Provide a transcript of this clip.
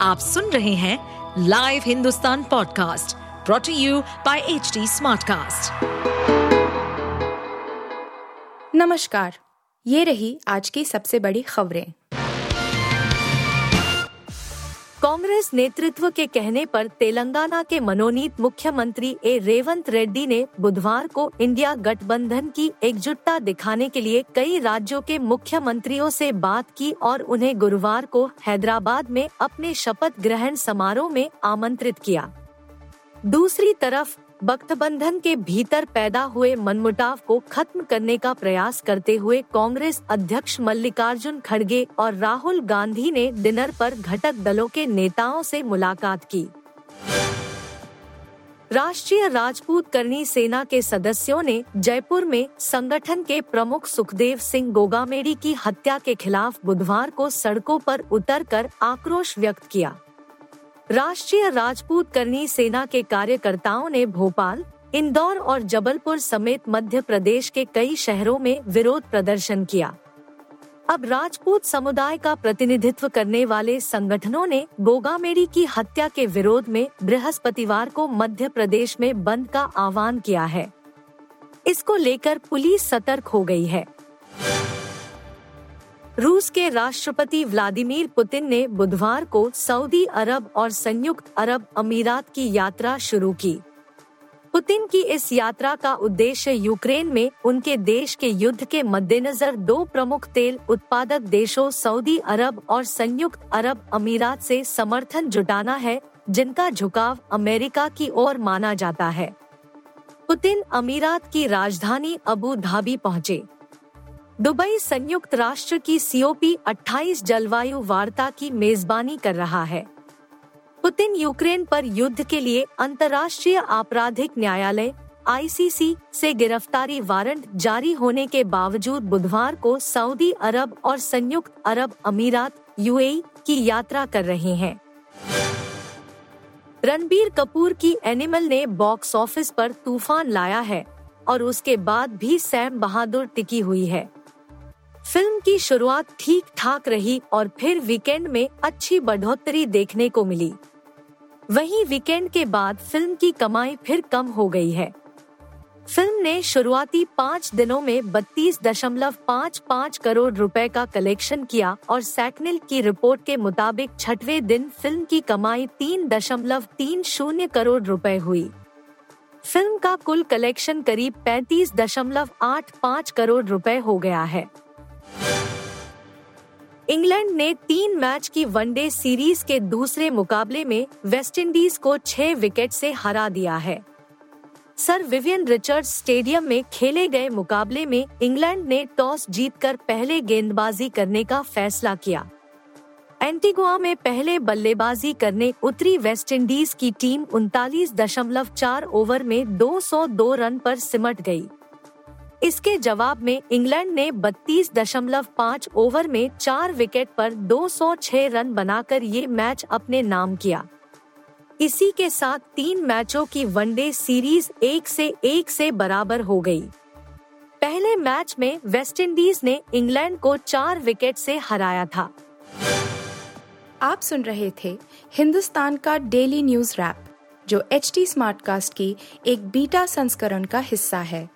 आप सुन रहे हैं live Hindustan podcast brought to you by H smartcast. नमस्कार, ये रही आज की सबसे बड़ी खबरें कांग्रेस नेतृत्व के कहने पर तेलंगाना के मनोनीत मुख्यमंत्री ए. रेवंत रेड्डी ने बुधवार को इंडिया गठबंधन की एकजुटता दिखाने के लिए कई राज्यों के मुख्यमंत्रियों से बात की और उन्हें गुरुवार को हैदराबाद में अपने शपथ ग्रहण समारोह में आमंत्रित किया। दूसरी तरफ़ गठबंधन के भीतर पैदा हुए मनमुटाव को खत्म करने का प्रयास करते हुए कांग्रेस अध्यक्ष मल्लिकार्जुन खड़गे और राहुल गांधी ने डिनर पर घटक दलों के नेताओं से मुलाकात की। राष्ट्रीय राजपूत करनी सेना के सदस्यों ने जयपुर में संगठन के प्रमुख सुखदेव सिंह गोगामेड़ी की हत्या के खिलाफ बुधवार को सड़कों पर उतरकर आक्रोश व्यक्त किया। राष्ट्रीय राजपूत करनी सेना के कार्यकर्ताओं ने भोपाल, इंदौर और जबलपुर समेत मध्य प्रदेश के कई शहरों में विरोध प्रदर्शन किया। अब राजपूत समुदाय का प्रतिनिधित्व करने वाले संगठनों ने गोगामेड़ी की हत्या के विरोध में बृहस्पतिवार को मध्य प्रदेश में बंद का आह्वान किया है। इसको लेकर पुलिस सतर्क हो गई है। रूस के राष्ट्रपति व्लादिमीर पुतिन ने बुधवार को सऊदी अरब और संयुक्त अरब अमीरात की यात्रा शुरू की। पुतिन की इस यात्रा का उद्देश्य यूक्रेन में उनके देश के युद्ध के मद्देनजर दो प्रमुख तेल उत्पादक देशों सऊदी अरब और संयुक्त अरब अमीरात से समर्थन जुटाना है, जिनका झुकाव अमेरिका की ओर माना जाता है। पुतिन अमीरात की राजधानी अबू धाबी पहुँचे। दुबई संयुक्त राष्ट्र की सीओपी 28 जलवायु वार्ता की मेजबानी कर रहा है। पुतिन यूक्रेन पर युद्ध के लिए अंतर्राष्ट्रीय आपराधिक न्यायालय आईसीसी से गिरफ्तारी वारंट जारी होने के बावजूद बुधवार को सऊदी अरब और संयुक्त अरब अमीरात यूएई की यात्रा कर रहे हैं। रणबीर कपूर की एनिमल ने बॉक्स ऑफ़िस पर तूफ़ान लाया है और उसके बाद भी सैम बहादुर टिकी हुई है। फ़िल्म की शुरुआत ठीक ठाक रही और फिर वीकेंड में अच्छी बढ़ोतरी देखने को मिली। वहीं वीकेंड के बाद फ़िल्म की कमाई फिर कम हो गई है। फ़िल्म ने शुरुआती पाँच दिनों में बत्तीस दशमलव पाँच पाँच करोड़ रुपए का कलेक्शन किया और सैकनिल की रिपोर्ट के मुताबिक छठवें दिन फ़िल्म की कमाई तीन दशमलव तीन शून्य करोड़ रुपए हुई। फ़िल्म का कुल कलेक्शन करीब पैंतीस दशमलव आठ पाँच करोड़ रुपए हो गया है। इंग्लैंड ने तीन मैच की वनडे सीरीज़ के दूसरे मुकाबले में वेस्टइंडीज को छह विकेट से हरा दिया है सर विवियन रिचर्ड्स स्टेडियम में खेले गए मुकाबले में इंग्लैंड ने टॉस जीतकर पहले गेंदबाजी करने का फैसला किया एंटीगुआ में पहले बल्लेबाजी करने उतरी वेस्टइंडीज की टीम उनतालीस दशमलव चार ओवर में 202 रन पर सिमट गई। इसके जवाब में इंग्लैंड ने बत्तीस दशमलव पाँच ओवर में चार विकेट पर 206 रन बनाकर ये मैच अपने नाम किया। इसी के साथ तीन मैचों की वनडे सीरीज़ एक से एक से बराबर हो गई। पहले मैच में वेस्टइंडीज ने इंग्लैंड को चार विकेट से हराया था। आप सुन रहे थे हिंदुस्तान का डेली न्यूज़ रैप, जो एच टी स्मार्ट कास्ट की एक बीटा संस्करण का हिस्सा है।